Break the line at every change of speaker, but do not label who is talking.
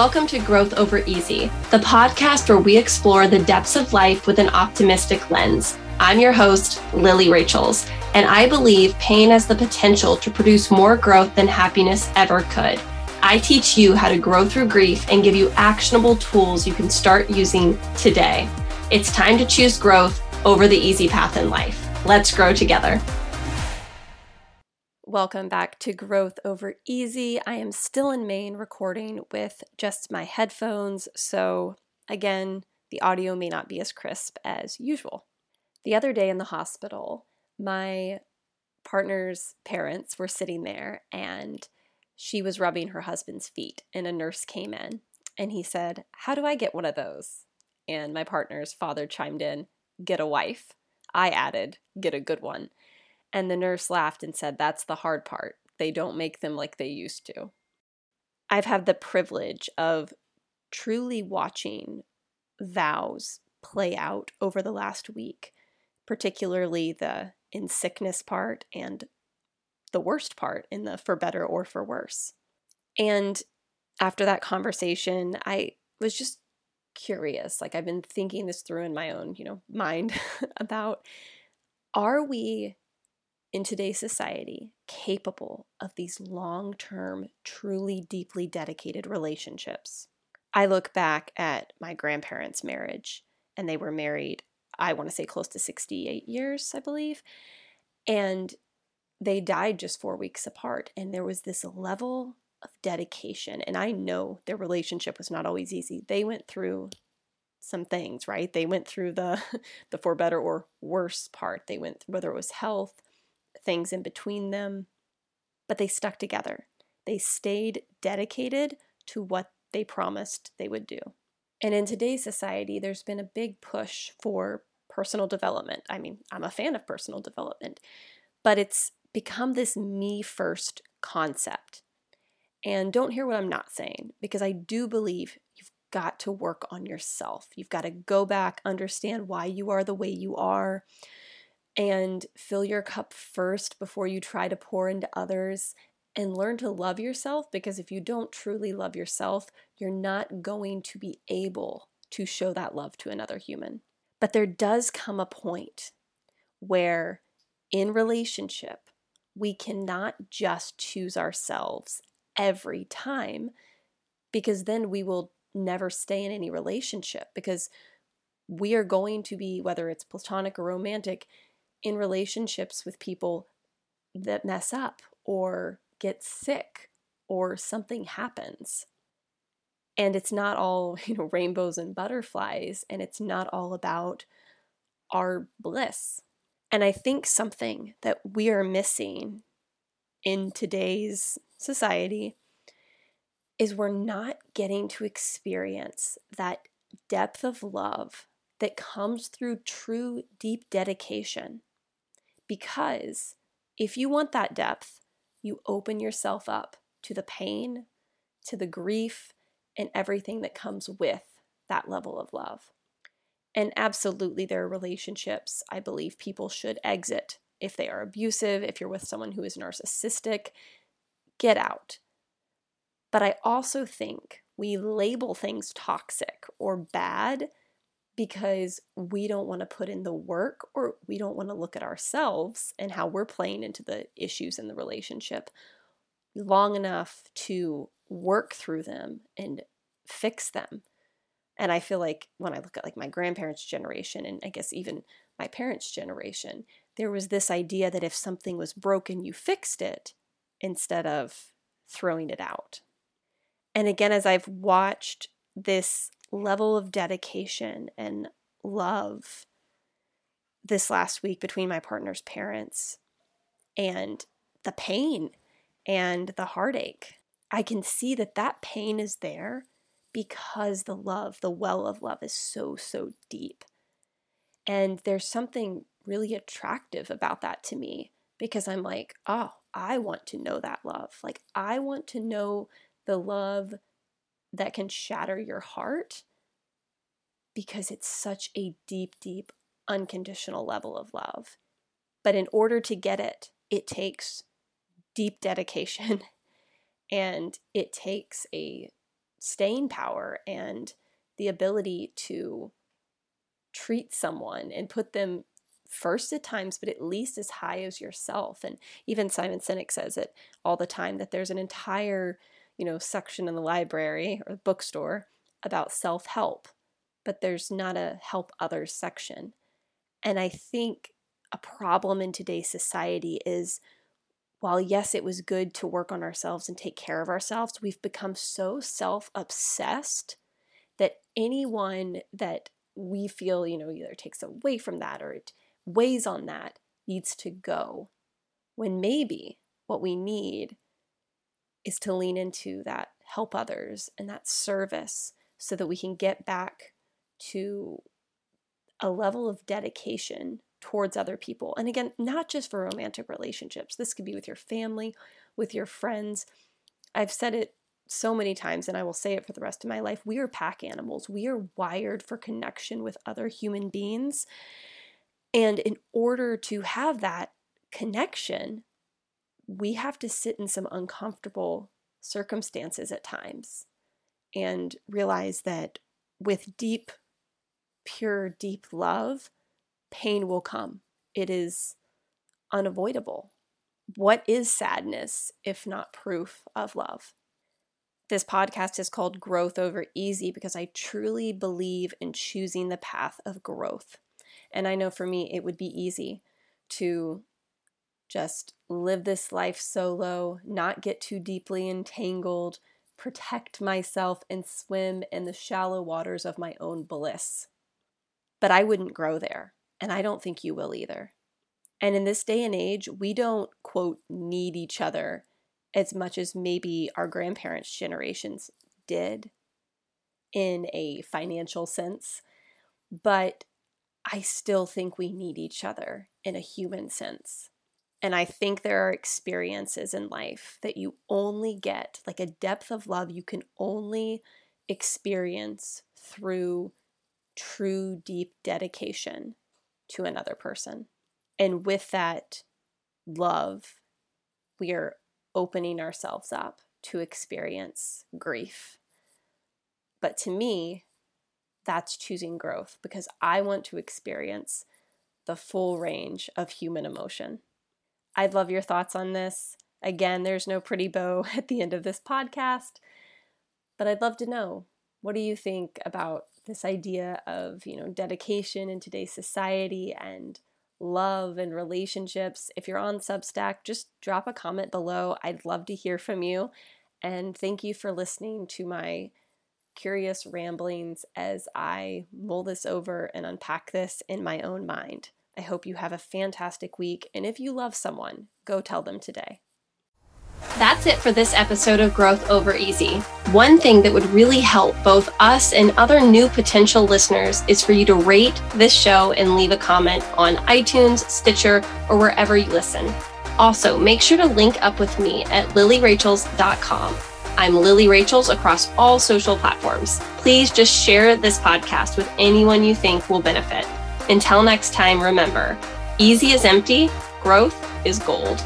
Welcome to Growth Over Easy, the podcast where we explore the depths of life with an optimistic lens. I'm your host, Lilly Rachels, and I believe pain has the potential to produce more growth than happiness ever could. I teach you how to grow through grief and give you actionable tools you can start using today. It's time to choose growth over the easy path in life. Let's grow together. Welcome back to Growth Over Easy. I am still in Maine recording with just my headphones, so again, the audio may not be as crisp as usual. The other day in the hospital, my partner's parents were sitting there and she was rubbing her husband's feet, and a nurse came in and he said, How do I get one of those? And my partner's father chimed in, Get a wife. I added, Get a good one. And the nurse laughed and said, That's the hard part. They don't make them like they used to. I've had the privilege of truly watching vows play out over the last week, particularly the in sickness part and the worst part in the for better or for worse. And after that conversation, I was just curious. Like I've been thinking this through in my own, you know, mind about are we in today's society capable of these long term, truly deeply dedicated relationships. I look back at my grandparents' marriage, and they were married, I want to say close to 68 years, I believe. And they died just four weeks apart. And there was this level of dedication. And I know their relationship was not always easy. They went through some things, right? They went through the the for better or worse part. They went through whether it was health, things in between them, but they stuck together. They stayed dedicated to what they promised they would do. And in today's society, there's been a big push for personal development. I mean, I'm a fan of personal development, but it's become this me first concept. And don't hear what I'm not saying, because I do believe you've got to work on yourself. You've got to go back, understand why you are the way you are, and fill your cup first before you try to pour into others and learn to love yourself because if you don't truly love yourself, you're not going to be able to show that love to another human. But there does come a point where in relationship, we cannot just choose ourselves every time because then we will never stay in any relationship because we are going to be, whether it's platonic or romantic, in relationships with people that mess up or get sick or something happens. And it's not all, you know, rainbows and butterflies, and it's not all about our bliss. And I think something that we are missing in today's society is we're not getting to experience that depth of love that comes through true deep dedication because if you want that depth, you open yourself up to the pain, to the grief, and everything that comes with that level of love. And absolutely, there are relationships I believe people should exit. If they are abusive, if you're with someone who is narcissistic, get out. But I also think we label things toxic or bad because we don't want to put in the work or we don't want to look at ourselves and how we're playing into the issues in the relationship long enough to work through them and fix them. And I feel like when I look at like my grandparents' generation and I guess even my parents' generation, there was this idea that if something was broken, you fixed it instead of throwing it out. And again, as I've watched this level of dedication and love this last week between my partner's parents and the pain and the heartache. I can see that that pain is there because the love, the well of love is so, so deep. And there's something really attractive about that to me because I'm like, oh, I want to know that love. Like, I want to know the love that can shatter your heart because it's such a deep, deep, unconditional level of love. But in order to get it, it takes deep dedication and it takes a staying power and the ability to treat someone and put them first at times, but at least as high as yourself. And even Simon Sinek says it all the time that there's an entire, you know, section in the library or the bookstore about self help, but there's not a help others section. And I think a problem in today's society is while yes, it was good to work on ourselves and take care of ourselves, we've become so self obsessed that anyone that we feel, you know, either takes away from that or it weighs on that needs to go. When maybe what we need is to lean into that help others and that service so that we can get back to a level of dedication towards other people. And again, not just for romantic relationships, this could be with your family, with your friends. I've said it so many times, and I will say it for the rest of my life. We are pack animals, we are wired for connection with other human beings. And in order to have that connection, we have to sit in some uncomfortable circumstances at times and realize that with deep, pure, deep love, pain will come. It is unavoidable. What is sadness if not proof of love? This podcast is called Growth Over Easy because I truly believe in choosing the path of growth. And I know for me, it would be easy to just live this life solo, not get too deeply entangled, protect myself, and swim in the shallow waters of my own bliss. But I wouldn't grow there, and I don't think you will either. And in this day and age, we don't, quote, need each other as much as maybe our grandparents' generations did in a financial sense. But I still think we need each other in a human sense. And I think there are experiences in life that you only get, like a depth of love you can only experience through true, deep dedication to another person. And with that love, we are opening ourselves up to experience grief. But to me, that's choosing growth because I want to experience the full range of human emotion. I'd love your thoughts on this. Again, there's no pretty bow at the end of this podcast, but I'd love to know what do you think about this idea of, you know, dedication in today's society and love and relationships. If you're on Substack, just drop a comment below. I'd love to hear from you. And thank you for listening to my curious ramblings as I mull this over and unpack this in my own mind. I hope you have a fantastic week, and if you love someone, go tell them today. That's it for this episode of Growth Over Easy. One thing that would really help both us and other new potential listeners is for you to rate this show and leave a comment on iTunes, Stitcher, or wherever you listen. Also, make sure to link up with me at lillyrachels.com. I'm Lilly Rachels across all social platforms. Please just share this podcast with anyone you think will benefit. Until next time, remember easy is empty, growth is gold.